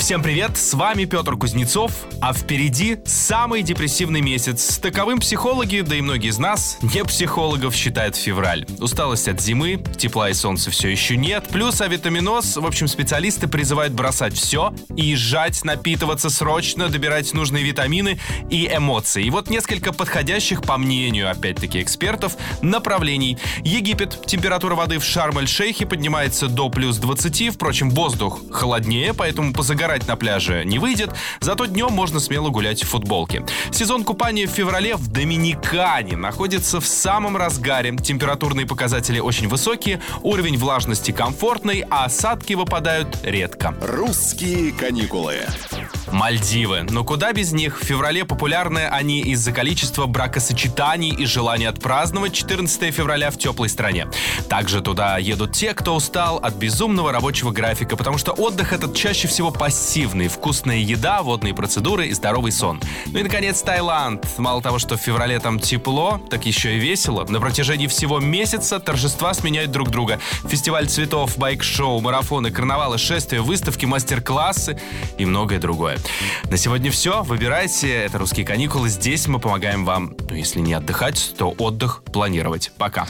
Всем привет, с вами Петр Кузнецов, а впереди самый депрессивный месяц. Таковым психологи, да и многие из нас, не психологов, считают февраль. Усталость от зимы, тепла и солнца все еще нет, плюс авитаминоз. В общем, специалисты призывают бросать все и езжать, напитываться срочно, добирать нужные витамины и эмоции. И вот несколько подходящих, по мнению, опять-таки, экспертов, направлений. Египет. Температура воды в Шарм-эль-Шейхе поднимается до плюс 20. Впрочем, воздух холоднее, поэтому позагорать загорать на пляже не выйдет, зато днем можно смело гулять в футболке. Сезон купания в феврале в Доминикане находится в самом разгаре. Температурные показатели очень высокие, уровень влажности комфортный, а осадки выпадают редко. «Русские каникулы». Мальдивы. Но куда без них? В феврале популярны они из-за количества бракосочетаний и желания отпраздновать 14 февраля в теплой стране. Также туда едут те, кто устал от безумного рабочего графика, потому что отдых этот чаще всего пассивный. Вкусная еда, водные процедуры и здоровый сон. Ну и, наконец, Таиланд. Мало того, что в феврале там тепло, так еще и весело. На протяжении всего месяца торжества сменяют друг друга. Фестиваль цветов, байк-шоу, марафоны, карнавалы, шествия, выставки, мастер-классы и многое другое. На сегодня все. Выбирайте. Это «Русские каникулы». Здесь мы помогаем вам, ну, если не отдыхать, то отдых планировать. Пока.